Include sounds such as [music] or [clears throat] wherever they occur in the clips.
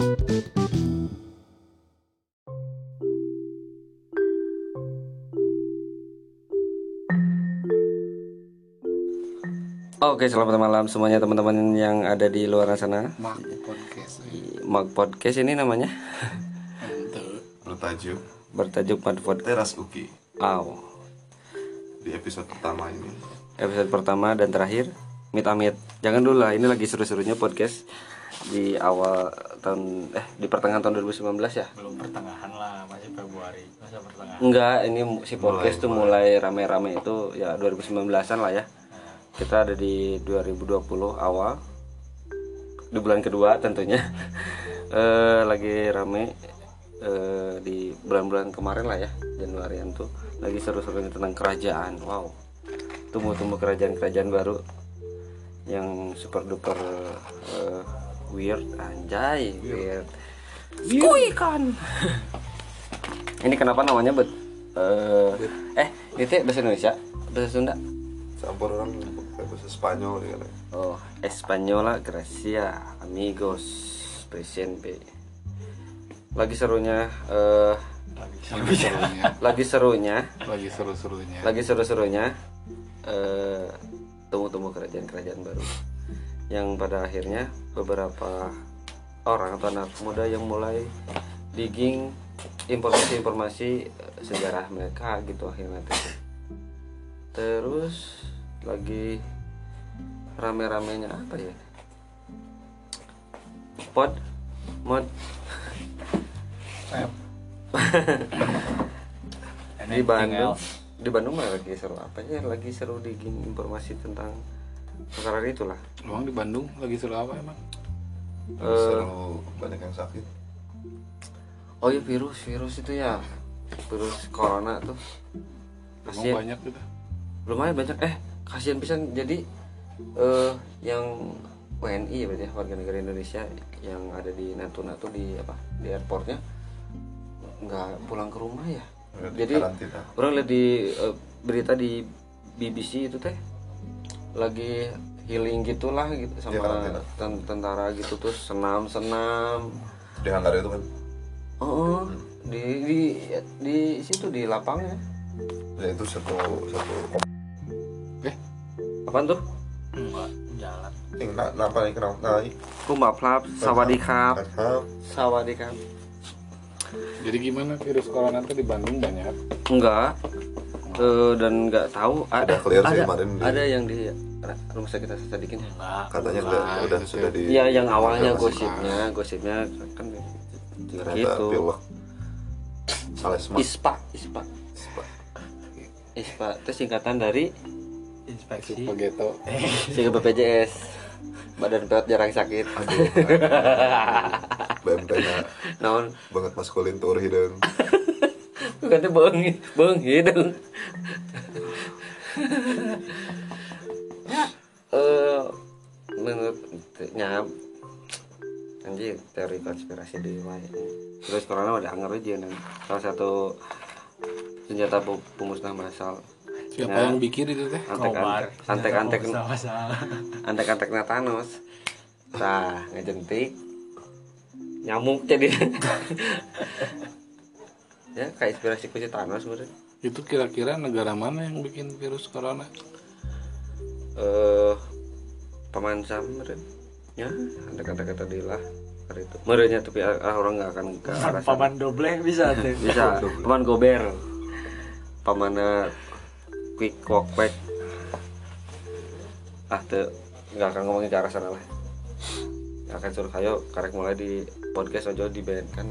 Oke, selamat malam semuanya teman-teman yang ada di luar sana. Mak podcast Mag Podcast ini namanya bertajuk bertajuk Mag Podcast. Teras Uki Aw. di episode pertama ini. Episode pertama dan terakhir Mit Amit. Jangan dulu lah, ini lagi seru-serunya podcast di awal tahun eh di pertengahan tahun 2019 ya. belum pertengahan lah masih Februari masa pertengahan Enggak, ini si podcast tuh mulai rame-rame itu ya 2019-an lah ya. Kita ada di 2020 awal di bulan kedua tentunya. [laughs] eh lagi rame eh di bulan-bulan kemarin lah ya, Januarian tuh lagi seru-serunya tentang kerajaan. Wow. Tumbuh-tumbuh kerajaan-kerajaan baru yang super duper eh, weird anjay, weird. Skui kan. [laughs] Ini kenapa namanya bet eh eh ini teh bahasa Indonesia, bahasa Sunda. Campur orang bahasa Spanyol ya. Oh, Española, Gracia, amigos, presente. Lagi serunya eh lagi serunya [laughs] lagi serunya, lagi seru-serunya lagi seru-serunya eh tumbuh-tumbuh kerajaan-kerajaan baru. Yang pada akhirnya beberapa orang atau anak muda yang mulai digging informasi-informasi eh, sejarah mereka gitu akhirnya. Terus lagi rame-ramenya apa ya? Pod mod di Bandung. di Bandung mah lagi seru? Apa ya lagi seru digging informasi tentang perkara itulah. Emang di Bandung lagi seru apa emang Terus seru banyak yang sakit. oh iya virus virus itu ya. Virus corona tuh. Emang kasian banyak gitu. Lumayan banyak. Eh kasihan pisan. Jadi eh yang WNI ya berarti ya, warga negara Indonesia yang ada di Natuna tuh di apa di airportnya nggak pulang ke rumah ya. Di jadi karantina. orang lihat di eh, berita di BBC itu teh lagi healing gitulah gitu sama karantina. ten- tentara gitu terus senam senam Di Hanggar itu kan. oh di di di situ di lapangnya. Ya itu satu satu eh apaan tuh? Enggak jalan. Eh, na, napa nih kenapa naik? kumaplap sawadikap sawadikap jadi gimana virus corona tuh di Bandung banyak? Enggak Eh, dan nggak tahu ada Ada clear sih ada, kemarin di- ada yang di rumah sakit sadikin enggak Katanya Nah, udah, udah itu sudah di Iya yang awalnya gosipnya gosipnya kan ternyata gitu. pilek. Salesma. ispa ispa. Ispa. Itu singkatan dari inspeksi. Pageto singkat [laughs] BPJS badan perawat jarang sakit. Aduh. [laughs] BMT nya naon? banget maskulin tur hidung. Bukannya bohong bohong hidung eh menurut nyam anjir teori konspirasi di wae terus corona udah anger aja nih salah satu senjata pe- pemusnah massal siapa Nah. yang bikin itu teh? Antek kobar antek antek sama-sama [laughs] antek antek Thanos. Nah ngejentik. Nyamuk jadi [laughs] ya kayak inspirasi ku si Thanos meureun itu kira-kira negara mana yang bikin virus corona? Eh paman sam ya antek antek tadi lah. Hari itu. Meureunnya tapi ah, ah, orang nggak akan ke arah sana. paman doble bisa [laughs] tuh bisa. Paman gober pamana quick walk back ah tuh nggak akan ngomongin ke arah sana lah. Akan suruh kayo karek mulai di podcast aja di band kan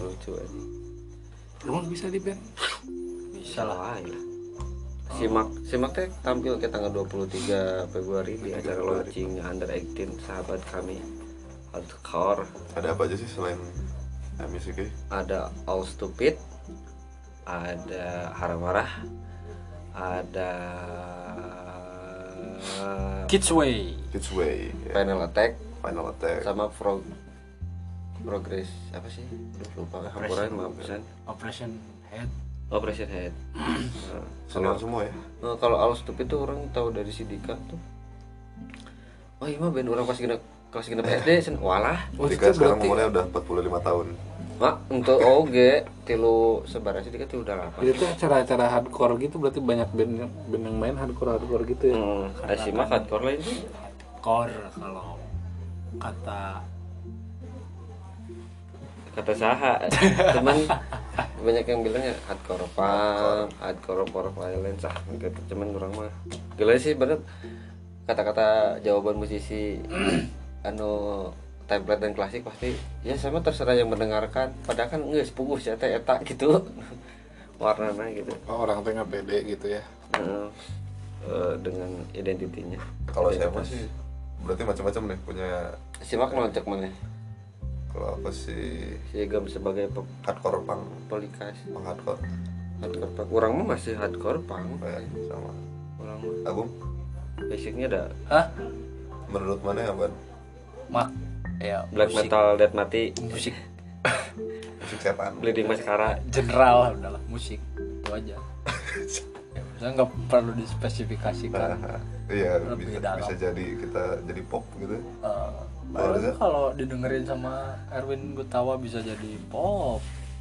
lucu aja emang bisa di ban bisa lah ya. simak simak teh tampil ke tanggal 23 Februari di acara launching under 18 sahabat kami hardcore Ada apa aja sih selain MSK? ada All Stupid, ada Haramarah, ada kids way Kids Way, ya. Panel Attack Final Attack. sama Frog Progress apa sih? Lupa hampuran maaf pisan. operation head Operation Head. [clears throat] Nah, semua ya. Nah, kalau All Stupid itu orang tahu dari si Dika tuh. Oh iya mah band orang pas gini kelas genep SD sen walah Oh, Dika sekarang umurnya udah 45 tahun. mak untuk oge tilu sebaran sih tilu udah delapan itu acara-acara hardcore gitu berarti banyak band yang, band yang main hardcore hardcore gitu ya. hmm, ada sih mah hardcore lain sih core kalau kata kata saha. Cuman banyak yang bilangnya hardcore punk hardcore power violence ah gitu. Cuman kurang mah. Gila sih bener. Kata-kata jawaban musisi [clears throat] anu template dan klasik pasti ya sama terserah yang mendengarkan. Padahal kan nggak sepuguh sih teh eta gitu. [laughs] Warnanya gitu. Oh, orang tengah pede gitu ya? Heeh. Eh, dengan identitinya. Kalau saya mah sih berarti macam-macam nih punya simak loncek mana kalau apa sih? Si Gam sebagai pe- hardcore punk, polikas punk hardcore. Hardcore punk. Orang mah masih hardcore punk. Kayak sama. Orang mah Agung basicnya ada hah? Menurut mana yang ban mak. Ya black musik, metal death mati musik. [laughs] Musik setan bleeding mascara general lah udahlah musik. Itu aja. Ya, misalnya nggak perlu dispesifikasikan. Nah, [laughs] iya Lebih bisa, dalam. bisa jadi kita jadi pop gitu. Eh, Zak? kalau didengerin sama Erwin Gutawa bisa jadi pop.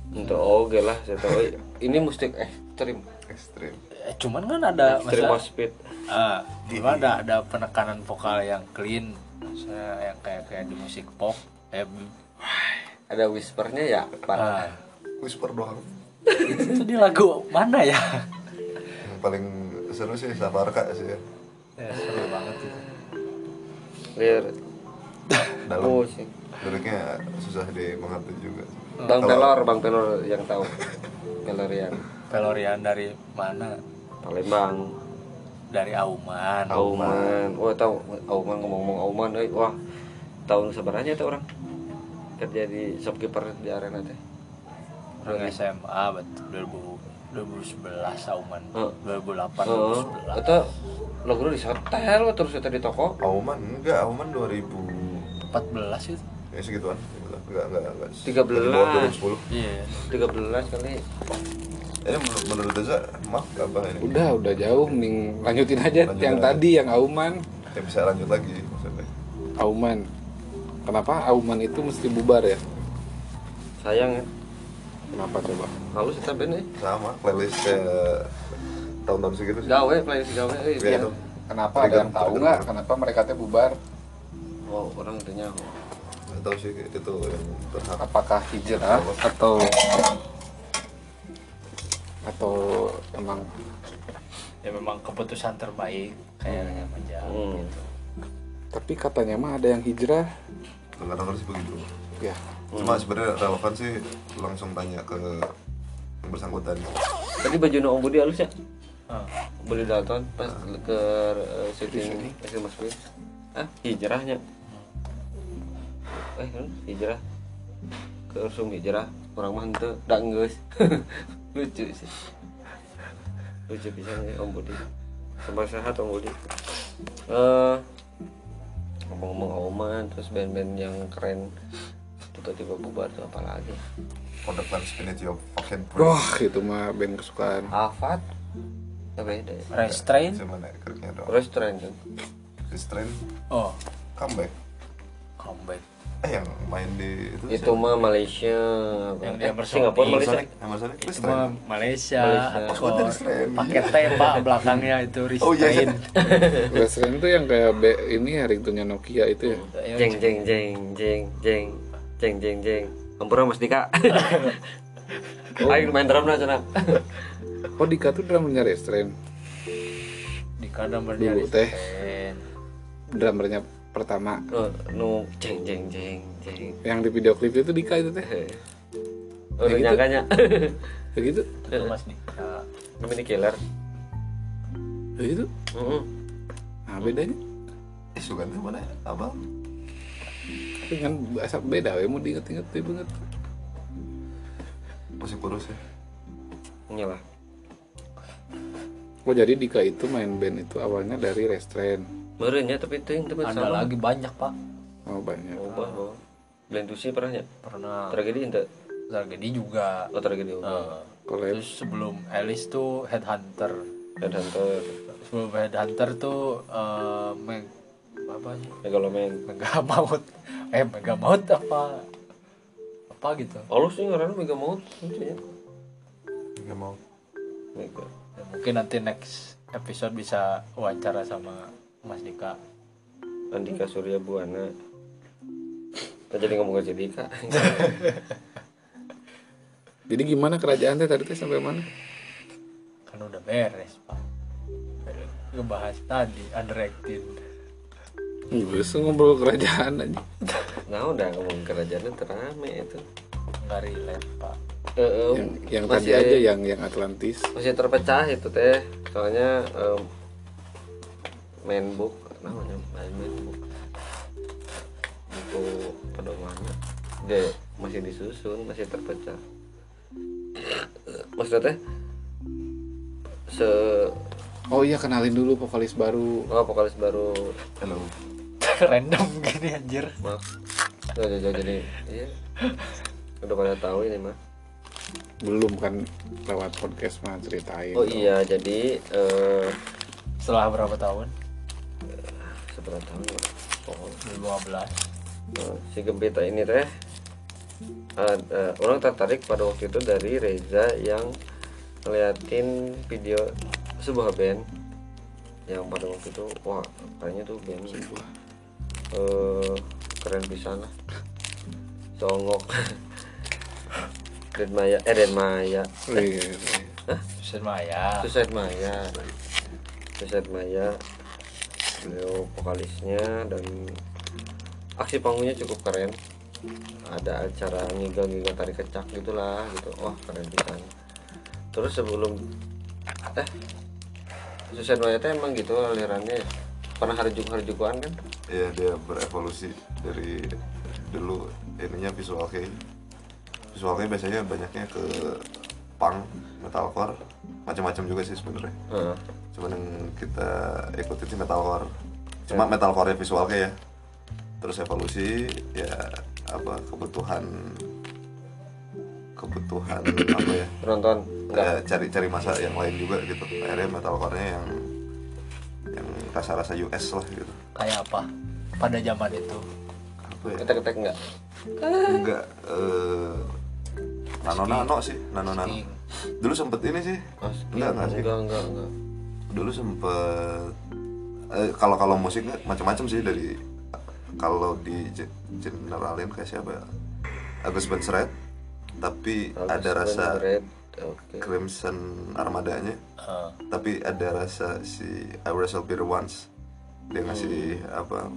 Untuk oke lah saya tahu. Ini musik ekstrim ekstrim. Eh, cuman kan ada ekstrim masa- mosh pit Ah, cuma ada ada penekanan vokal yang clean. Maksudnya yang kayak kayak di musik pop eh, ada whispernya ya pak? Ah, whisper doang. Itu di lagu mana ya? Yang paling seru sih Safarka sih ya. Ya seru banget itu. Clear dalam. Oh sih. Liriknya susah dimengerti juga. Bang pelor bang pelor yang tahu. Pelorian Pelorian dari mana? Palembang. Dari Auman. Auman. Oh tahu. Auman ngomong-ngomong Auman euy wah. Tahun sebenarnya tuh orang? Kerja di shopkeeper di arena teh orang SMA betul. 2000 2011 Auman. Oh. 2008 Heeh. 2011 Eta lagu di hotel terus eta di toko. Auman enggak. Auman 2000 14 itu ya segituan. Enggak enggak enggak 13. Di bawah 2010 iya 13 kali. ini menurut menurut Reza mak apa ini? Udah udah jauh mending lanjutin aja Lanjutin yang aja. tadi yang Auman. Ya bisa lanjut lagi maksudnya. Auman. Kenapa Auman itu mesti bubar ya? Sayang ya. kenapa coba? Halus eta band eh. sama playlist kayak tahun-tahun segitu sih. Gawe playlist gawe. Iya, itu. kenapa ada yang tahu nggak? Kenapa mereka teh bubar Oh, orang tanya. tahu sih itu yang berhak apakah hijrah atau atau emang ya memang keputusan terbaik kayaknya menjauh Hmm. tapi katanya mah ada yang hijrah dengar-dengar sih begitu ya cuma sebenarnya relevan sih langsung tanya ke yang bersangkutan Tadi baju no Om Budi halus ya? Ah. Budi Dalton pas ke uh, syuting SMS Fit. Ah, hijrahnya. Eh, kan? Hijrah. Ke Ursum hijrah. Orang mah henteu da geus. [laughs] Lucu sih. Lucu pisan ya Om Budi. Sampai sehat Om Budi. Eh ngomong-ngomong Oman terus band-band yang keren. Tiba-tiba bubar tuh apalagi for the fans infinity of fucking wah itu mah band kesukaan. Alfat ya beda ya. Restrain Cuman ya, keriknya doang restoran kan? Restrain oh. Comeback. Comeback eh yang main di itu itu mah Malaysia. Yang Eh, dia Singapura Malaysia. Sonic itu Restrain mah Malaysia, Malaysia. Oh, restrain. pakai T pak belakangnya itu Oh, iya, iya. restrain Restrain itu yang kayak B, ini ya ringtone Nokia itu ya? Ya, jeng jeng jeng jeng jeng. Jeng jeng jeng. Ampura Mas Dika. Ayo main drum lah sana. Oh Dika tuh drummernya Restrain di kadang berdiri Dulu teh. restrain drummernya pertama. Oh, nu jeng jeng jeng jeng yang di video klip itu Dika itu teh. Oh, udah gitu? nyangkanya. [laughs] Kayak gitu. Itu mas Dika. Dominic Killer. Kayak gitu? Heeh. nah bedanya? Eh Sugan tuh mana? Ya? abang kan bahasa beda ya mau diinget-inget tuh banget masih kurus ya? Nyalah oh jadi Dika itu main band itu awalnya dari Restrain Merenya tapi itu yang tempat ada lagi banyak pak. Oh banyak. Oh, bah, bah. Blendusi pernahnya pernah Tragedi ente tragedi juga. Oh, tragedi oh. Collab. terus sebelum Alice tuh Headhunter. Dan Hunter sebelum Headhunter tuh eh, Meg apa sih? Megaloman mega maut eh mega maut apa? Apa gitu. Halus sih ngaranna mega maut lucunya. Nggak mau mega. Ya, mungkin nanti next episode bisa wawancara sama Mas Dika. Andika Surya Buana. Kita jadi ngomong ke Dika. [laughs] Jadi gimana kerajaan teh tadi teh sampai mana? kan udah beres pak. Ngebahas tadi underacted Bisa ngobrol kerajaan aja. nah udah ngomong kerajaan terame itu. Nggak relate pak. Eh, Yang, yang masih- tadi aja yang yang Atlantis. masih terpecah itu teh. Soalnya em, main book namanya main main book buku pedomannya. Dia masih disusun masih terpecah. Maksudnya? Teh se Oh iya kenalin dulu vokalis baru. oh vokalis baru. Hello [laughs] random gini anjir. Maaf. Tuh, jadi jadi iya. Udah pada tahu ini mah. Belum kan lewat podcast mah ceritain. oh iya jadi eh setelah berapa tahun seberapa tahun oh, 2015 Eh, si Gempita ini teh ada orang tertarik pada waktu itu dari Reza yang ngeliatin video sebuah band yang pada waktu itu wah kayaknya tuh band eh keren pisan lah. Songok. [laughs] Den Maya eh Den Maya. Susan Maya. Suicide Maya. Suicide Maya beliau vokalisnya dan aksi panggungnya cukup keren. Ada acara ngiga-ngiga tari kecak gitulah gitu. Wah keren pisan. Terus sebelum eh Maya teh emang gitu alirannya pernah harjuk-harjukan kan? Ya dia berevolusi dari dulu. Ininya visual kayak visual kayak biasanya banyaknya ke punk metalcore macam-macam juga sih sebenarnya. Heeh. cuman yang kita ikutin sih metalcore cuma metalcore visual kayak ya. Terus evolusi ya apa kebutuhan kebutuhan [coughs] apa ya? Penonton enggak. Ya, cari-cari masa yang lain juga gitu. Akhirnya metalcore-nya yang yang rasa-rasa US lah gitu. Kayak apa? Pada zaman itu? Apa ya? Ketek-ketek enggak? Enggak eh nano nano sih nano nano. Dulu sempet ini sih. Mas, enggak enggak sih. Enggak enggak enggak. Dulu sempet eh, kalau kalau musik macam-macam sih dari kalau di ge- generalin kayak siapa ya? Agus Bensred tapi ada rasa Red oke. Crimson Armadanya. Eh, tapi ada rasa si I Wrestle Peter Once. Dia ngasih apa?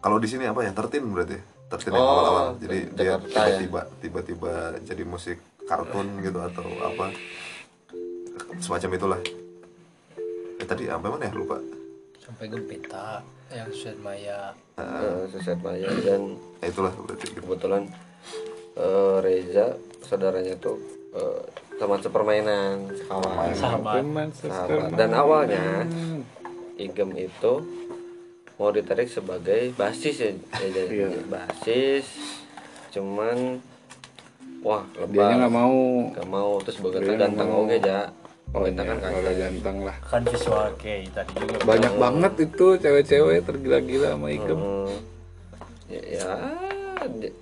Kalau di sini apa ya? Tertin berarti tertin yang Oh, awal-awal jadi dia Jakarta ya. tiba-tiba tiba-tiba jadi musik kartun gitu atau apa. Semacam itulah. Eh, tadi apa mana ya? Lupa. Sampai gempita yang Susan Maya. Eh, Suicide Maya dan Eh, itulah berarti gitu. kebetulan eh, Reza saudaranya tuh eh, teman sepermainan sekawan. Sahabat Teman sahabat dan awalnya Igem itu mau ditarik sebagai basis ya, ya jadi basis cuman wah Dia lebah nggak mau. nggak mau. Terus Dia nggak ganteng oke ja. Oh kita iya, kan kalau kagak ganteng lah. kan visual kayak tadi juga. Banyak banget itu cewek-cewek tergila-gila sama Ikem. Hmm, ya, ya di-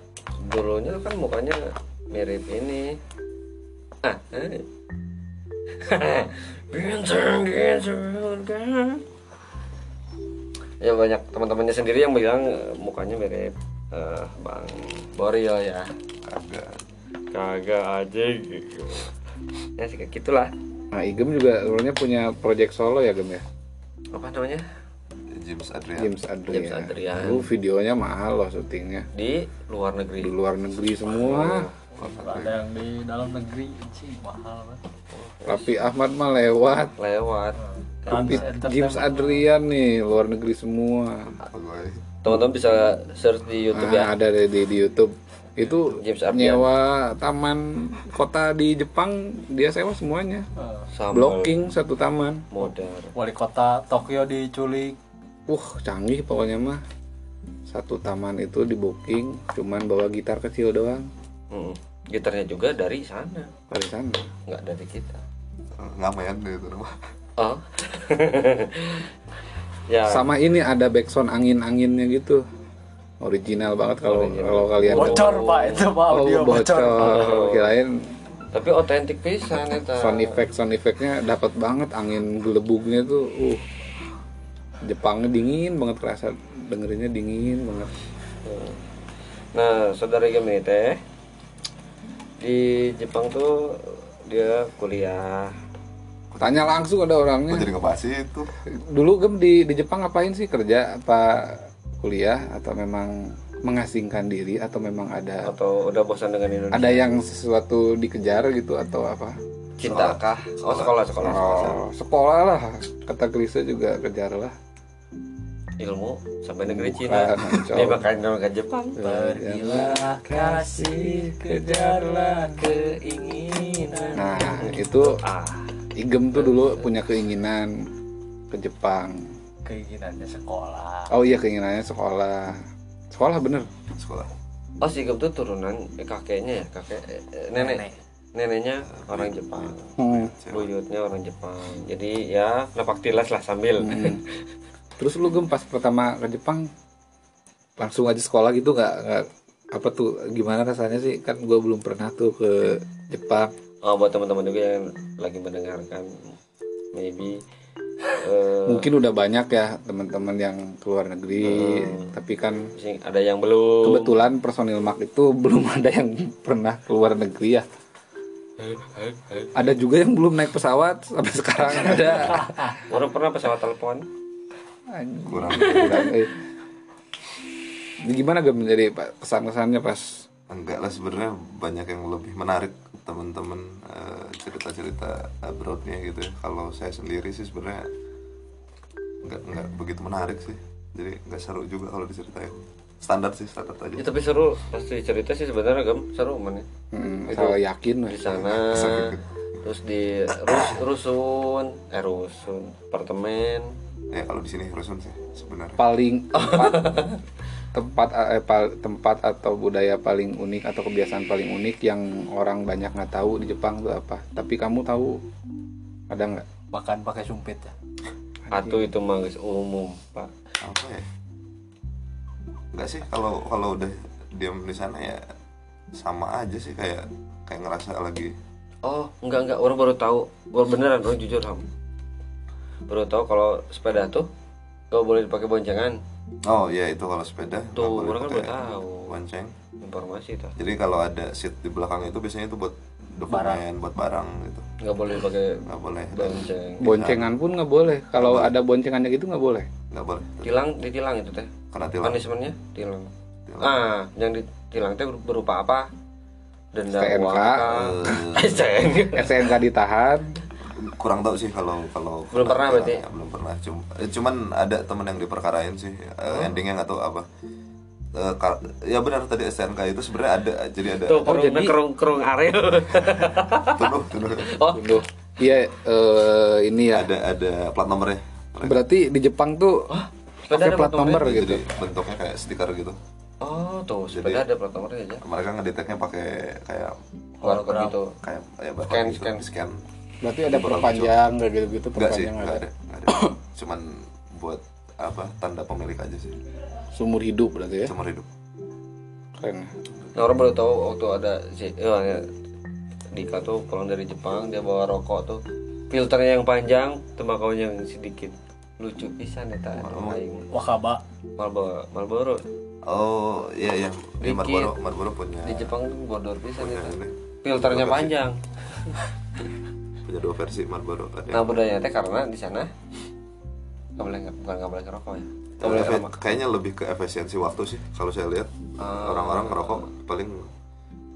dulunya kan mukanya mirip ini. Ah eh. Bintang di surga. ya banyak teman-temannya sendiri yang bilang eh, mukanya mirip eh, bang Boril ya. Agak kagak aja gitu ya sih kayak gitulah Nah, Igem juga sebenarnya punya project solo ya, Gem ya? apa namanya James Adrian James Adrian. James Adrian. Lu videonya mahal loh syutingnya. di luar negeri Di luar negeri semua. ada yang di dalam negeri sih mahal kan Tapi Ahmad mah lewat. lewat Tapi James Adrian nih luar negeri semua. teman-teman bisa search di YouTube ya Nah, ada di, di, di YouTube. Itu James nyewa taman kota di Jepang dia sewa semuanya. Sambal Blocking satu taman. modern wali kota Tokyo diculik Uh, canggih pokoknya mah. Satu taman itu di booking, cuman bawa gitar kecil doang Mm. gitarnya juga dari sana dari sana. nggak dari kita ngamen gitu rumah oh [laughs] Ya. Sama ini ada backsound angin-anginnya gitu. Original banget kalau kalau kalian bocor pak itu pak Oh, audio bocor. bocor Kirain Tapi otentik pisan eta. sound effect sound effectnya dapat banget angin gelebugnya tuh. Uh. Jepangnya dingin banget kerasa dengerinnya dingin banget. Nah, saudara ini teh di Jepang tuh dia kuliah. Tanya langsung ada Kok orangnya. jadi ngebahas itu Dulu Gem di di Jepang ngapain sih kerja apa kuliah atau memang mengasingkan diri atau memang ada atau udah bosan dengan Indonesia? ada yang sesuatu dikejar gitu atau apa? Cinta kah? Oh, sekolah, sekolah, sekolah. Oh, sekolah lah kata Krisa juga kejar lah. Ilmu sampai negeri Cina. [laughs] Dia makanya ke Jepang. Pergilah kasih kejarlah keinginan Nah itu Ah, Igem tuh dulu punya keinginan ke Jepang. Keinginannya sekolah Oh iya keinginannya sekolah. Sekolah bener. sekolah oh si Gem tuh turunan eh, kakeknya ya, kakek eh, eh, nenek. Nenek. Neneknya orang Jepang. Hmm. Buyutnya orang Jepang. Jadi ya napak tilas lah sambil. Hmm. [laughs] Terus lu Gem pas pertama ke Jepang langsung aja sekolah gitu nggak nggak apa tuh gimana rasanya sih kan gue belum pernah tuh ke Jepang Oh, buat teman-teman juga yang lagi mendengarkan maybe eh, mungkin udah banyak ya teman-teman yang keluar negeri tapi kan ada yang belum. kebetulan personil mak itu [laughs] belum ada yang pernah keluar negeri ya. Ada juga yang belum naik pesawat sampai sekarang ada. [laughs] Orang pernah pesawat telepon? kurang Kurang, eh. Ini gimana gak menjadi kesan kesannya pas? Enggak lah sebenarnya banyak yang lebih menarik teman-teman eh, cerita-cerita abroadnya gitu ya. Kalau saya sendiri sih sebenarnya nggak nggak begitu menarik sih. Jadi nggak seru juga kalau diceritain. Standar sih standar aja. Ya, tapi seru. Pasti cerita sih sebenarnya gem seru mana hmm, kalau yakin. di sana [laughs] terus di rus, rusun eh rusun apartemen. Ya kalau di sini rusun sih sebenarnya. Paling [laughs] tempat eh, pal- tempat atau budaya paling unik atau kebiasaan paling unik yang orang banyak nggak tahu di Jepang itu apa? Tapi kamu tahu ada nggak? Makan pakai sumpit ya? [laughs] Atau itu mah guys, umum pak. Apa ya? Nggak sih kalau kalau udah diam di sana ya sama aja sih kayak kayak ngerasa lagi. Oh enggak enggak orang baru tahu. Baru beneran orang jujur ham. Baru tahu kalau sepeda tuh gak boleh dipakai boncengan oh ya itu kalau sepeda nggak tuh boleh orang kan pakai baru tahu. bonceng informasi tuh jadi kalau ada seat di belakang itu biasanya itu buat dokumen buat barang gitu. Nggak boleh dipakai nggak boleh. bonceng boncengan pun nggak boleh. Kalau ada boncengannya gitu nggak boleh. Nggak boleh. Tilang ditilang itu teh. Karena tilang. Punishmentnya? Tilang. Tilang. ah yang ditilang teh berupa apa? Denda STNK. uang kah? [laughs] STNK ditahan kurang tahu sih kalau kalau Belum pernah berarti? ya, belum pernah. Cum- eh, cuman ada temen yang diperkarain sih eh, endingnya nggak tahu apa. Eh, ya benar tadi STNK itu sebenarnya ada jadi ada. Tuh kerung jadi- kerung kerung Ariel [laughs] tunuh tunuh oh. Iya eh, ini ya. Ada ada plat nomornya. Mereka- berarti di Jepang tuh sepeda pakai ada plat nomor gitu? Jadi bentuknya kayak stiker gitu. Oh tuh sepeda ada plat nomornya aja. mereka ngedeteknya pakai kayak barcode gitu kayak ya Scan, gitu, scan. scan berarti ada perpanjang gitu gitu enggak sih perpanjang enggak ada ada. enggak ada. [clears throat] Cuman buat apa tanda pemilik aja sih. Sumur hidup berarti ya? Seumur hidup. Keren. Nah, orang baru tahu waktu ada si eh, ya, Dika tuh pulang dari Jepang dia bawa rokok tuh. Filternya yang panjang tembakau yang sedikit. Lucu pisan ya tak aing. Wakaba. Marlboro Marlboro. Oh iya iya. Di Dikit. Marlboro Marlboro punya. Di Jepang tuh bodor pisan itu ini, filternya panjang [laughs] punya dua versi Marlboro ada nah budayanya teh karena di sana nggak boleh bukan nggak boleh ngerokok ya. Nggak boleh ngerokok. kayaknya lebih ke efisiensi waktu sih kalau saya lihat. Ah. orang-orang ngerokok paling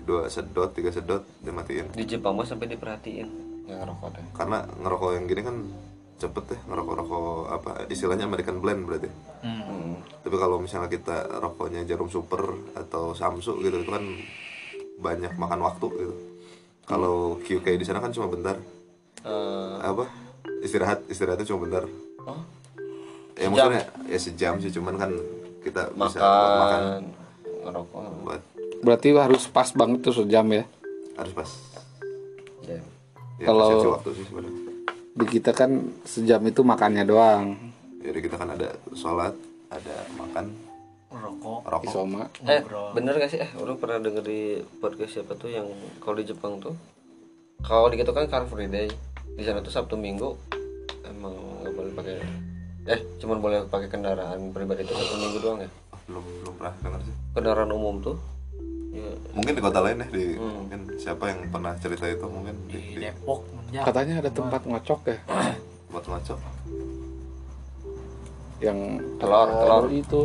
dua sedot tiga sedot dimatiin. Di Jepang mah sampai diperhatiin yang ngerokok teh karena ngerokok yang gini kan cepet ya ngerokok rokok apa istilahnya American blend berarti. Hmm. tapi kalau misalnya kita rokoknya jarum super atau samsu gitu itu kan banyak makan waktu gitu. Kalau QK di sana kan cuma bentar Eh, apa? Istirahat istirahatnya cuma bentar. Oh ya maksudnya ya sejam sih cuman kan kita bisa buat makan makan. ngerokok. Buat berarti harus pas banget tuh sejam ya? Harus pas. Ya. ya, Kalau- waktu sih sebenarnya. di kita kan sejam itu makannya doang. Jadi kita kan ada sholat ada makan rokok rokok. Isoma. eh Ngobrol. bener gak sih? Eh orang pernah denger di podcast siapa tuh yang kalau di Jepang tuh? Kalau di gitu kan car free day di sana tuh Sabtu Minggu emang nggak boleh pakai eh cuman boleh pakai kendaraan pribadi itu Sabtu Minggu doang ya? Belum belum pernah dengar sih. Kendaraan umum tuh? Ya. Mungkin di kota lain ya di Hmm. mungkin siapa yang pernah cerita itu mungkin di, di di Depok menjak Katanya ada tempat ngocok ya? [clears throat] Buat ngaco yang Telur, telur. itu.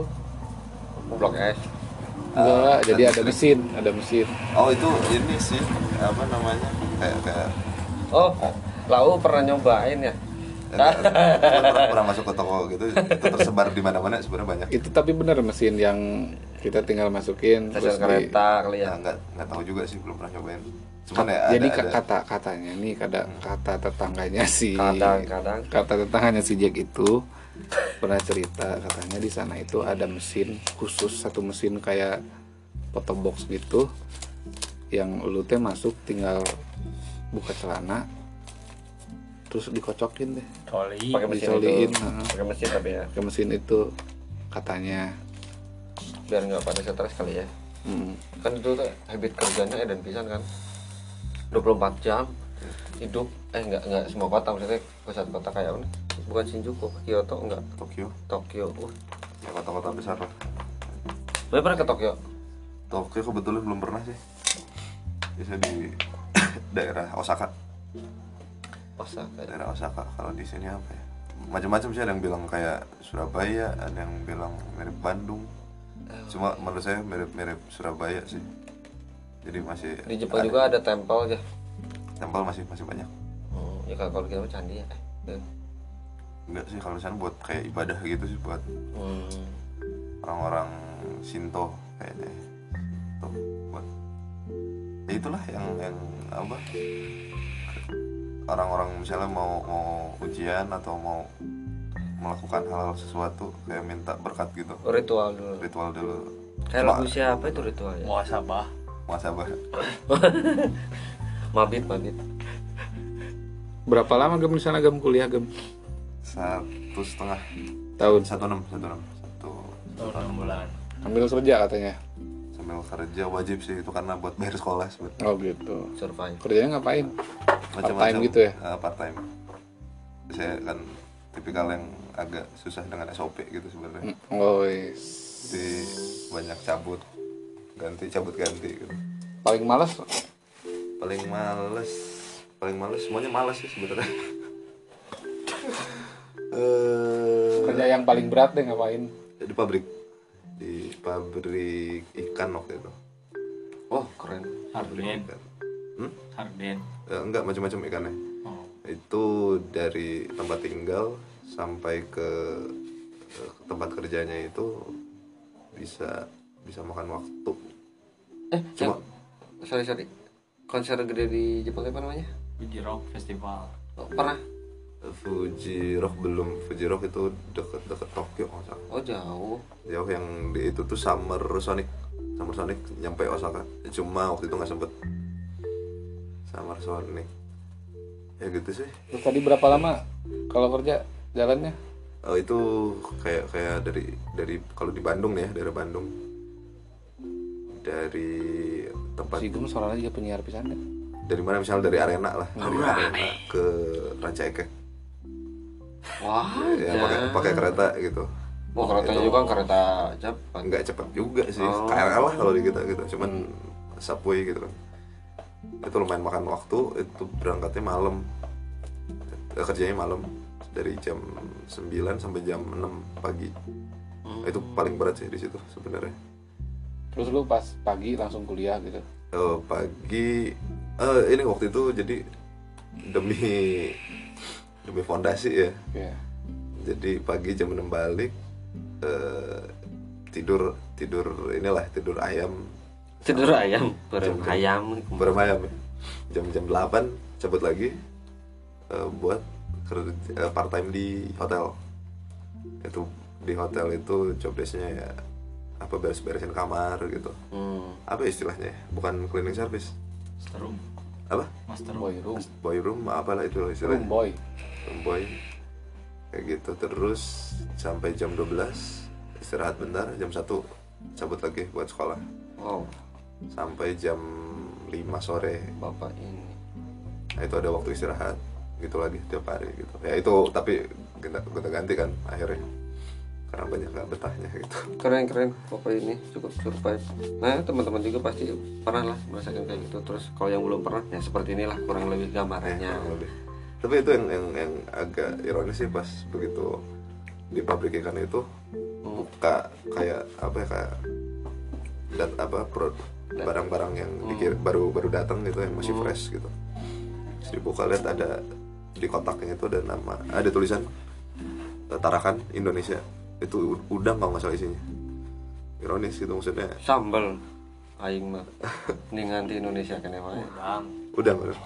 blok S Enggak, jadi ada mesin, ada mesin. oh itu ini sih apa namanya? Kayak kayak oh lau pernah nyobain ya? Cuman pernah, masuk ke toko gitu. Itu tersebar di mana-mana sebenarnya banyak. Itu tapi bener mesin yang kita tinggal masukin terus di, kereta kali ya ya nggak nggak tahu juga sih belum pernah nyobain. Cuman ya jadi ada, ka- ada. kata katanya nih kata kata tetangganya si kadang-kadang. Kata tetangganya si Jack itu pernah cerita katanya di sana itu ada mesin khusus satu mesin kayak photo box gitu yang lu teh masuk tinggal buka celana terus dikocokin deh. Coli. Pakai mesin Dicoliin, itu. heeh. pakai mesin tapi ya. Ke mesin itu katanya. Biar nggak pada stres kali ya. Mm, kan itu tuh habit kerjanya edan pisan kan. 24 jam hidup. Eh nggak nggak semua kota maksudnya pusat kota kayak mana bukan Shinjuku Kyoto enggak Tokyo. Tokyo uh ya kota-kota besar lah. Lu pernah ke Tokyo? Tokyo kebetulan belum pernah sih. Bisa di [coughs] daerah Osaka Osaka. Daerah Osaka. Kalau di sini apa ya? Macam-macam sih ada yang bilang kayak Surabaya ada yang bilang mirip Bandung. Cuma menurut saya mirip-mirip Surabaya sih. Jadi masih di Jepang juga ada tempel aja tempel masih masih banyak. Oh, ya kalau kita mah candi ya eh. enggak sih kalau sana buat kayak ibadah gitu sih buat hmm. orang-orang Shinto kayaknya. Tuh buat. Ya itulah yang yang apa orang-orang misalnya mau mau ujian atau mau melakukan hal, sesuatu kayak minta berkat gitu. Ritual dulu. Ritual dulu. Kayak lagu siapa itu ritualnya muasabah muasabah mabit mabit. Berapa lama gem di sana gem kuliah gem? Satu setengah. Tahun. Satu enam satu enam. Satu tahun enam bulan. Ambil kerja katanya sambil kerja wajib sih itu karena buat bayar sekolah sebenarnya oh gitu. Survive. Kerjanya ngapain? Macam-macam. Time gitu ya? part time saya kan tipikal yang agak susah dengan SOP gitu sebenarnya. Oh yes. jadi banyak cabut ganti cabut ganti gitu. paling males? Paling males paling males semuanya males sih sebenarnya. Eh kerja yang paling berat deh ngapain? Di pabrik di pabrik ikan waktu itu. Oh keren. Sarden Ikan. Hmm? sarden Eh, enggak macam-macam ikannya. Oh. itu dari tempat tinggal sampai ke eh, tempat kerjanya itu bisa bisa makan waktu. Eh Cuma- yang- sorry sorry. Konser gede di Jepang apa namanya? Fuji Rock Festival. Oh, pernah Fuji Rock belum Fuji Rock itu deket-deket Tokyo salah. oh jauh. Jauh yang di itu tuh Summer Sonic. Summer Sonic nyampe Osaka. Cuma waktu itu nggak sempet. Summer Sonic. Ya gitu sih. Terus tadi berapa lama kalau kerja jalannya? Oh itu kayak kayak dari dari kalau di Bandung nih ya dari Bandung. Dari tempat si gem soalnya juga penyiar pisan deh dari mana? Misalnya dari arena lah. Dari arena ke Ranca Ekek wah ya pakai pakai kereta gitu. Oh keretanya juga kereta cepat nggak cepat juga sih. Oh. KRL lah kalau di kita gitu. Cuman subway gitu kan. Itu lumayan makan waktu itu berangkatnya malam. Eh, kerjanya malam. Dari jam 9 sampai jam 6 pagi. Itu paling berat sih di situ sebenarnya. Terus lu pas pagi langsung kuliah gitu? Eh, pagi eh, ini waktu itu jadi demi demi fondasi ya. Ya jadi pagi jam 6 balik eh, tidur tidur inilah tidur ayam. Tidur ayam ayam bermayam ya. jam-jam 8 cabut lagi eh, buat kerja part time di hotel. Itu di hotel itu job desknya ya apa beres-beresin kamar gitu. Hmm. apa istilahnya? Ya? bukan cleaning service? Master room. Apa? Master boy room. Boy room apalah itu room istilahnya. Room boy kayak gitu. Terus sampai jam 12 istirahat bentar jam 1 cabut lagi buat sekolah. Wow. Sampai jam 5 sore. Bapak ini. Nah itu ada waktu istirahat gitu lagi tiap hari gitu. Ya itu tapi kita kita ganti kan akhirnya. Karena banyak nggak betahnya gitu. Keren keren. Bapak ini cukup survive. Nah teman-teman juga pasti pernah lah merasakan kayak gitu. Terus kalau yang belum pernah ya seperti inilah kurang lebih gambarannya. Kurang lebih. Tapi itu yang, yang yang agak ironis sih pas begitu di pabrik ikan itu Hmm. buka kayak apa ya kayak dat apa pro- barang-barang yang dikir, baru baru datang gitu yang masih fresh gitu. Terus dibuka lihat ada di kotaknya itu ada nama ada tulisan eh, Tarakan Indonesia. Itu udang kalau nggak salah isinya. Ironis gitu maksudnya. Sambel aing mah. Ini nganti Indonesia kan emang udang. Udang udang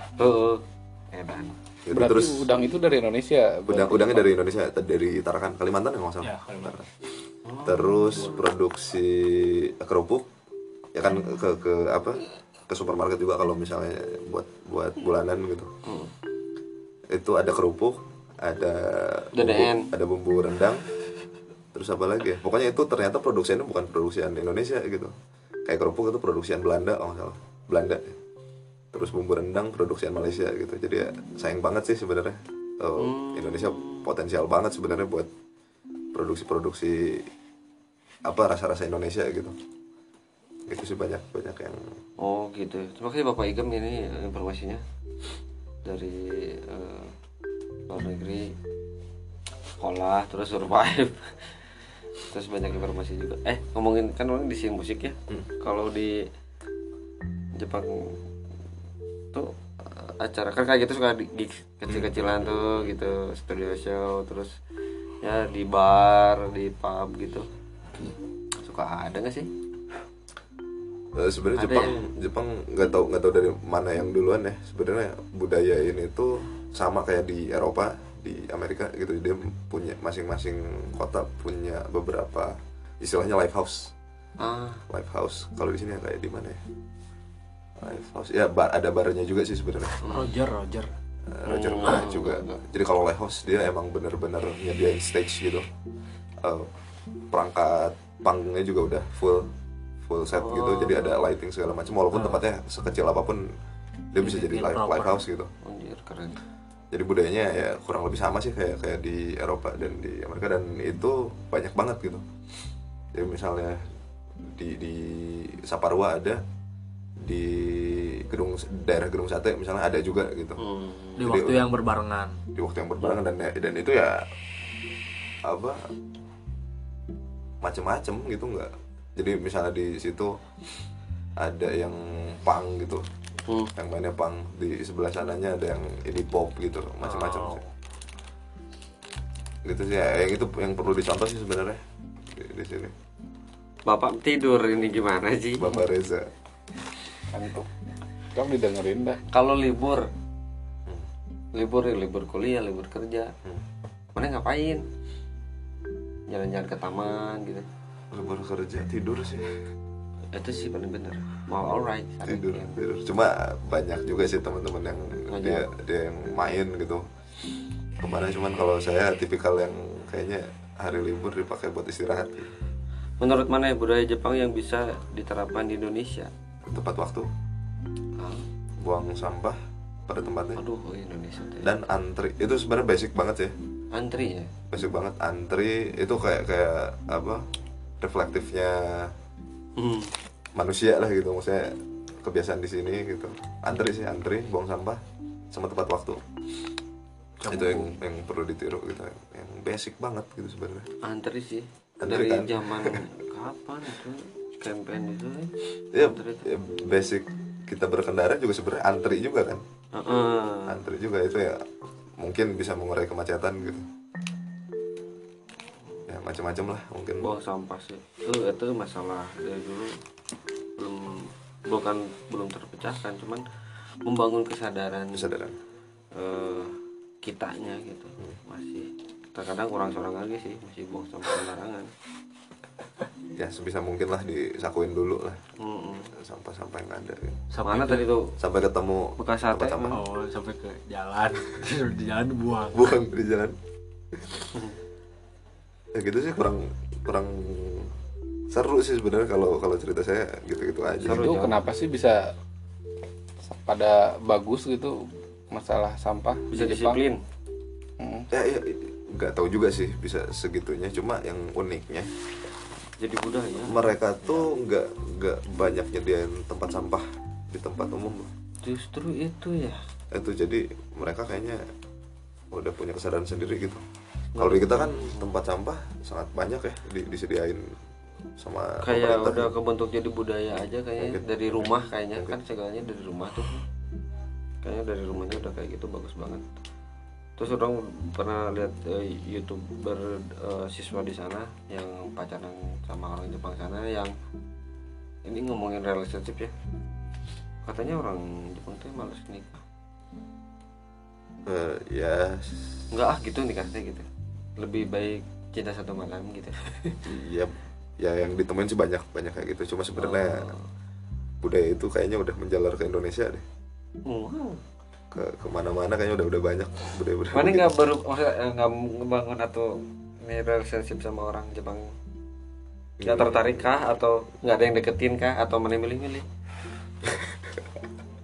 Gitu, Berarti terus udang itu dari Indonesia. udang udangnya dari Indonesia dari Tarakan Kalimantan ya nggak salah ya Kalimantan. Terus produksi kerupuk ya kan ke ke apa ke supermarket juga kalau misalnya buat buat bulanan gitu. Itu ada kerupuk ada bumbu, ada bumbu rendang terus apa lagi ya? Pokoknya itu ternyata produksiannya bukan produksian Indonesia gitu. Kayak kerupuk itu produksian Belanda kalau nggak salah. Belanda terus bumbu rendang produksian Malaysia gitu. Jadi ya sayang banget sih sebenarnya. Oh, Indonesia potensial banget sebenarnya buat produksi-produksi apa rasa-rasa Indonesia gitu. Itu sih banyak banyak yang oh gitu terima kasih bapak Igem ini informasinya dari eh, luar negeri. Sekolah terus survive. [laughs] Terus banyak informasi juga. Eh ngomongin kan orang di sini musik ya. Kalau di Jepang tuh eh, acara. Kan kayak gitu suka di gigs kecil-kecilan tuh gitu. Studio show terus ya di bar di pub gitu. Suka ada nggak sih? Eh, sebenarnya Jepang ya? Jepang nggak tahu nggak tahu dari mana yang duluan ya. Sebenarnya budaya ini tuh sama kayak di Eropa di Amerika gitu. Dia punya masing-masing kota punya beberapa istilahnya live house ah. Live house kalau di sini ya kayak di mana ya live house ya bar ada barnya juga sih sebenarnya. Roger Roger. Eh, Roger Miller juga. Jadi kalau live house dia emang bener-bener nyediain stage gitu. Eh, perangkat panggungnya juga udah full full set gitu. Jadi ada lighting segala macam walaupun tempatnya sekecil apa pun dia bisa jadi live, live house gitu. Anjir keren. Jadi budayanya ya kurang lebih sama sih kayak kayak di Eropa dan di Amerika. Dan itu banyak banget gitu. Jadi misalnya di di Saparua ada di gedung daerah gedung sate misalnya ada juga gitu Hmm. di Jadi waktu yang berbarengan di waktu yang berbarengan dan dan itu ya apa macem-macem gitu nggak jadi misalnya di situ ada yang pang gitu Hmm. yang mainnya pang di sebelah sananya ada yang indie pop gitu macam-macam Oh. sih gitu sih ya yang itu yang perlu dicontoh sih sebenarnya di, di sini Bapak tidur ini gimana sih? Bapak Reza Kantuk. Kamu didengerin dah. Kalau libur, libur ya libur kuliah, libur kerja, mana ngapain? Jalan-jalan ke taman gitu. libur kerja tidur sih Itu sih paling bener. Mau alright. tidur ini. tidur cuma banyak juga sih teman-teman yang Ngajak. dia dia yang main gitu ke mana cuman kalau saya tipikal yang kayaknya hari libur dipakai buat istirahat. Menurut mana ya budaya Jepang yang bisa diterapkan di Indonesia? Tepat waktu Ah, buang sampah pada tempatnya aduh Indonesia teh. dan antri itu sebenarnya basic banget sih antri ya. basic banget antri itu kayak kayak apa reflektifnya Hmm. manusia lah gitu maksudnya kebiasaan di sini gitu antri sih antri buang sampah sama tepat waktu itu yang yang perlu ditiru gitu yang basic banget gitu sebenarnya Antri sih. Antri Dari kan? zaman [laughs] kapan itu campaign itu? ya, itu. ya basic kita berkendara juga sebenarnya antri juga kan? Heeh. antri juga itu ya mungkin bisa mengurai kemacetan gitu. Ya macam-macam lah mungkin. Buang sampah sih. Itu itu masalah dari dulu. Belum bukan belum terpecahkan cuman membangun kesadaran kesadaran. eh, kitanya gitu. Masih terkadang kurang seorang lagi sih masih buang sampah sembarangan ya sebisa mungkin lah disakuin dulu lah Mm-mm. sampah-sampah yang ada gitu. mana tadi tuh sampai ketemu bekas sate sampah mah. oh sampai ke jalan [laughs] di jalan dibuang buang di jalan ya gitu sih kurang kurang seru sih sebenarnya kalau kalau cerita saya gitu-gitu aja Seru. itu kenapa sih bisa pada bagus gitu masalah sampah bisa di disiplin Hmm. ya, ya nggak tahu juga sih bisa segitunya cuma yang uniknya jadi budaya mereka tuh nggak nggak banyak nyediain tempat sampah di tempat umum. Justru itu ya. Itu jadi mereka kayaknya udah punya kesadaran sendiri gitu. Kalau di kita kan tempat sampah sangat banyak ya di- disediain sama kayak udah kebentuk jadi budaya aja kayaknya. Mungkin. dari rumah kayaknya. Kan segalanya dari rumah tuh. Kayaknya dari rumahnya udah kayak gitu bagus banget terus orang pernah lihat eh, youtuber eh, siswa di sana yang pacaran sama orang Jepang sana yang ini ngomongin relationship ya. Katanya orang Jepang tuh males nikah. Eh, ya. Enggak ah gitu nikahnya gitu. Lebih baik cinta satu malam gitu. [laughs] Ya ya yang ditemuin sih banyak banyak kayak gitu. Cuma sebenarnya Oh. budaya itu kayaknya udah menjalar ke Indonesia deh. Wow. Ke ke mana-mana kayaknya udah udah banyak budaya-budaya Mana begitu. nggak baru eh, nggak ngebangun atau ini relationship sama orang Jepang? Nggak tertarik kah atau nggak ada yang deketin kah atau mana milih-milih?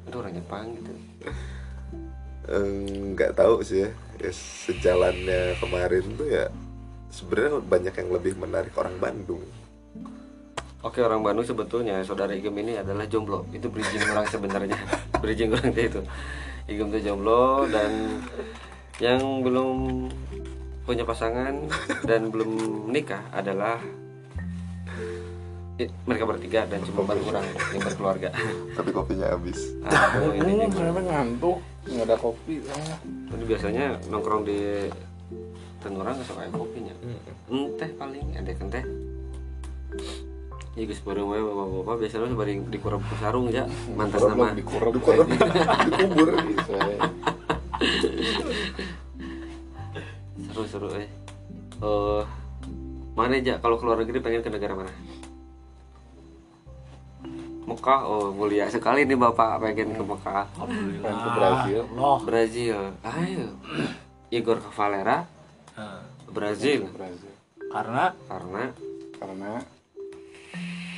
Itu orang Jepang gitu. Nggak tahu sih ya. Ya, sejalannya kemarin tuh ya sebenarnya banyak yang lebih menarik orang Bandung Oke orang Bandung sebetulnya saudara Igem ini adalah jomblo. Itu bridging orang sebenarnya. [laughs] bridging orang itu. Igem tuh jomblo dan yang belum punya pasangan dan belum nikah adalah mereka bertiga dan cuma baru kurang yang berkeluarga. tapi kopinya habis Aduh, ini Hmm, juga. ternyata ngantuk nggak ada kopi ah. Ini biasanya nongkrong di tenurang nggak suka kopinya. Enteh paling ada kan teh. Ya guys baru wae bapak-bapak biasanya bari di kurang sarung ya mantas Kurang nama. di kurang [laughs] dikubur gitu ya. Seru-seru eh. Eh mana aja kalau keluar negeri pengen ke negara mana? Mekah, oh mulia sekali nih bapak pengen ke Mekah. Pengen ke Brazil. Allah Brazil, ayo. Igor Cavalera, Brazil, Brazil. Karena? Karena? Karena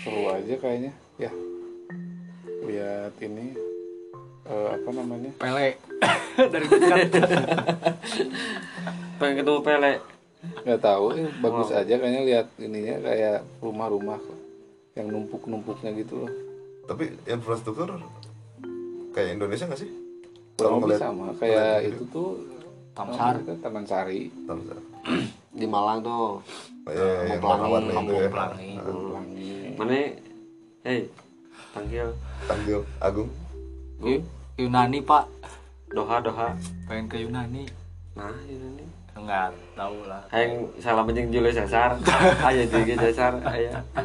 seru aja kayaknya. Ya. Lihat ini eh, apa namanya? Pele. [laughs] Dari dekat pengen ketemu Pele. nggak tahu eh, bagus Oh. aja kayaknya lihat ininya kayak rumah-rumah yang numpuk-numpuknya gitu loh. Tapi infrastruktur kayak Indonesia nggak sih? Kurang lebih ngeliat- sama kayak ngeliat itu tuh Tamsar. Taman Sari. Tamsar. [clears throat] Di Malang tuh. Oh, iya, yang Pelangi, warna-warna itu Mana? Hei, panggil Tanggil Agung Gu, Yunani pak Doha Doha. pengen ke Yunani Nah, ini enggak tahu lah Hayang salah menjeng Julius Caesar. [laughs] Aya juga Caesar, aya. [laughs]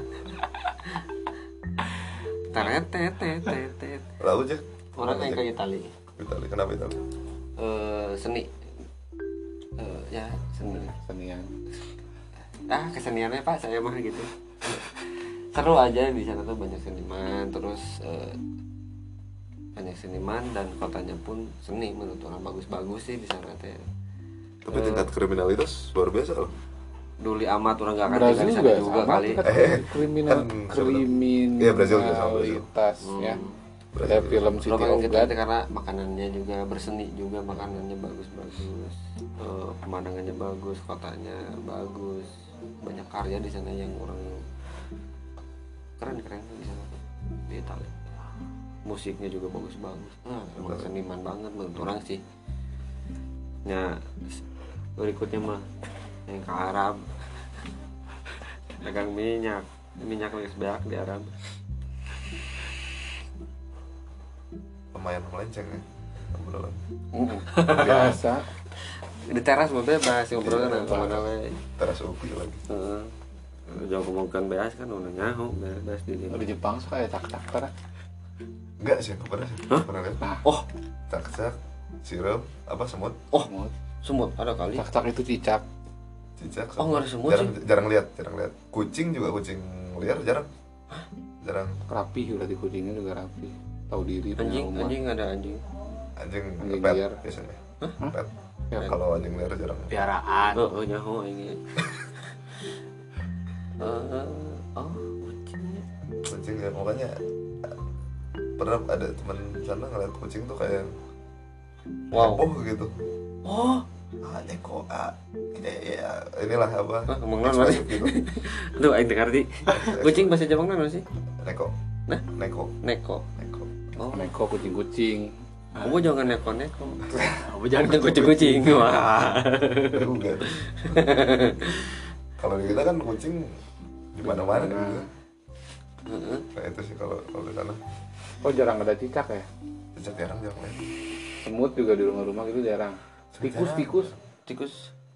Teret tet tet. lalu aja Orang yang ke Itali. Itali kenapa Itali Eh seni. Eh ya, seni. senian ah keseniannya pak saya mah gitu seru aja di sana tuh banyak seniman terus eh, banyak seniman dan kotanya pun seni menurut orang. Bagus-bagus sih di sana teh. Tapi tingkat kriminalitas luar biasa loh. Duli amat orang gak akan tinggal di juga, sana juga sama kali. tingkat Eh, kriminal kan sebenarnya- Iya, Brazil juga sama, Brazil. kriminalitas ya. Brazil. kayak film City of gitu God aja karena makanannya juga berseni juga makanannya bagus-bagus. Eh, pemandangannya bagus kotanya bagus. Banyak karya di sana yang orang keren keren. Di sana di Itali musiknya juga bagus-bagus. Nah, emang seniman banget menurut orang sih. Ya s- berikutnya mah yang ke Arab. Dagang minyak. Minyak lagi sebanyak di Arab. Lumayan melenceng ya obrolan. Mm, [laughs] biasa. Di teras mah bebas ngobrol kan ke mana we teras upi lagi. Heeh. Jauh ngomongkan bebas kan udah nyaho bebas di di sini Jepang suka ya cak cak karena enggak sih aku pernah sih. Pernah lihat. Oh. Cak cak sirup apa semut? Oh semut. semut ada kali. Cak cak itu cicak. Cicak Oh, nggak ada semut jarang, sih? jarang lihat jarang lihat. Kucing juga kucing liar jarang. Jarang. Rapi udah di kucingnya juga rapi. Tahu diri anjing rumah. anjing ada anjing. Anjing Anjing pet liar. biasanya. Pet. Ya, kalau anjing liar jarang. Piaraan. Oh, oh nyaho ini [laughs] Eh, oh kucing kucing ya makanya pernah ada teman sana ngeliat kucing tuh kayak Wow. heboh gitu oh ah neko ah ya, ya inilah apa ngomong naon, ekspresif gitu [laughs] Aduh, aing teu ngerti. Kucing bahasa Jepang naon sih? neko Nah? neko Neko. neko Oh, neko kucing-kucing kamu jangan neko-neko. kamu [laughs] jangan Jangan kucing-kucing. Wah. [laughs] kalau kita kan kucing di mana-mana gitu. Heeh. nah itu sih kalau kalau di sana oh jarang ada cicak ya cicak jarang jarang ya semut juga di rumah-rumah gitu jarang tikus tikus Tikus.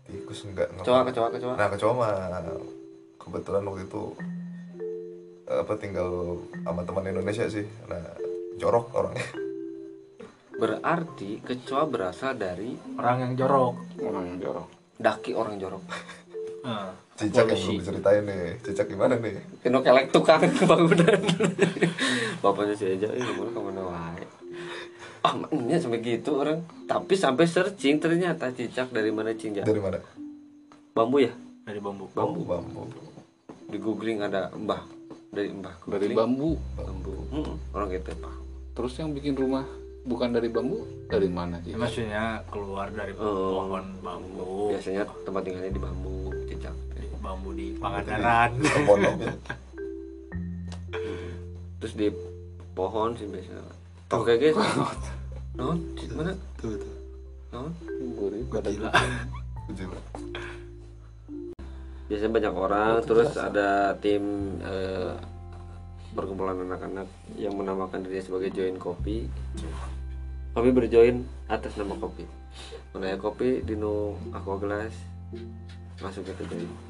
tikus enggak Kecoa, kecoa, kecoa. nah kecoa mah kebetulan waktu itu apa tinggal sama teman Indonesia sih nah jorok orangnya Berarti kecoa berasal dari orang yang jorok orang yang jorok daki orang jorok. Heeh. Cicak yang belum diceritain nih cicak gimana nih Kino kelek tukang kebangunan. [laughs] Bapaknya si Eja, ini ke mana ke mana wae. Ah, ini sampai gitu orang. Tapi sampai searching ternyata cicak dari mana cinja? dari mana Bambu ya? dari bambu bambu bambu Di googling ada mbah dari mbah. dari bambu bambu. Hmm, orang gitu pak. terus yang bikin rumah bukan dari bambu dari mana sih Ya, maksudnya keluar dari Oh. pohon bambu Biasanya tempat tinggalnya di bambu cicak. Bambu di Pangandaran [laughs] ke Terus di pohon sih biasanya. Tuh kayak gitu. Non, mana? tuh tuh Non. Gurih, pada Gila. biasanya banyak orang terus ada tim eh, perkumpulan anak-anak yang menamakan dirinya sebagai join kopi kami berjoin atas nama kopi mana ya kopi dino aqua gelas langsung kita join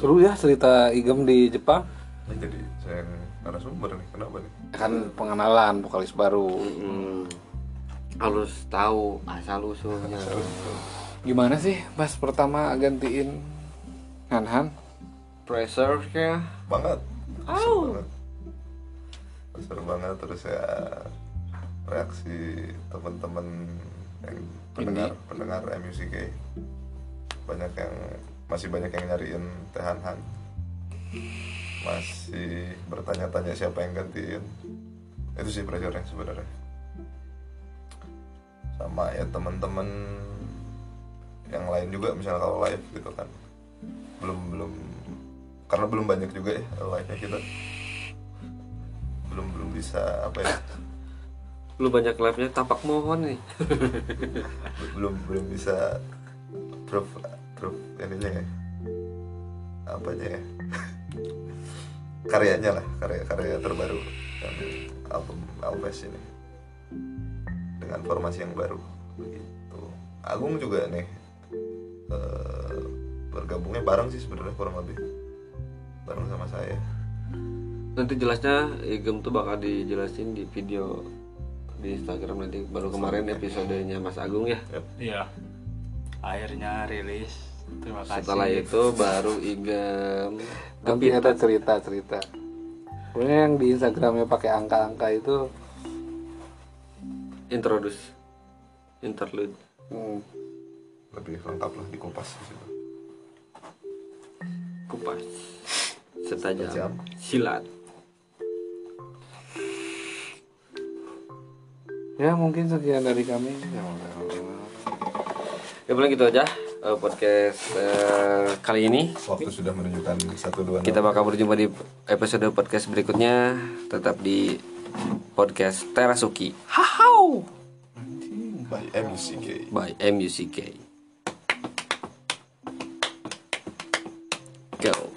seru ya cerita Igem di Jepang. Nah, jadi saya yang narasumber nih kenapa nih? Kan pengenalan vokalis baru. Hmm, harus tahu asal usulnya gimana sih pas pertama gantiin Han-Han? Pressure nya banget. Banget. Seru banget terus ya reaksi teman-teman yang pendengar pendengar MUCK banyak yang masih banyak yang nyariin Teh Han masih bertanya-tanya siapa yang gantiin. Itu sih pressure sebenarnya. Sama ya teman-teman yang lain juga misalnya kalau live gitu kan. Belum belum karena belum banyak juga ya live nya kita. Belum belum bisa apa ya? Lu banyak live nya tapak mohon nih. Belum belum bisa proof proof ininya ya. Apanya ya? [laughs] Karyanya lah karya karya terbaru yang album Alves ini. Dengan formasi yang baru gitu Agung juga nih eh, bergabungnya bareng sih sebenarnya kurang lebih. Bareng sama saya. Nanti jelasnya Igem tuh bakal dijelasin di video di Instagram nanti. Baru kemarin episodenya Mas Agung ya. Iya. Akhirnya rilis terima kasih. Setelah itu baru Igem tapi ada cerita-cerita Pokoknya yang di Instagramnya pakai angka-angka itu introduce. Interlude. Hmm, lebih lengkap lah dikupas di situ. Kupas. Setajam. Setajam. silat. Ya mungkin sekian dari kami. Ya paling gitu aja eh, podcast eh, kali ini. Waktu sudah menunjukkan satu dua kita bakal berjumpa di episode podcast berikutnya. Tetap di podcast Terasuki. By MUCK by MUCK go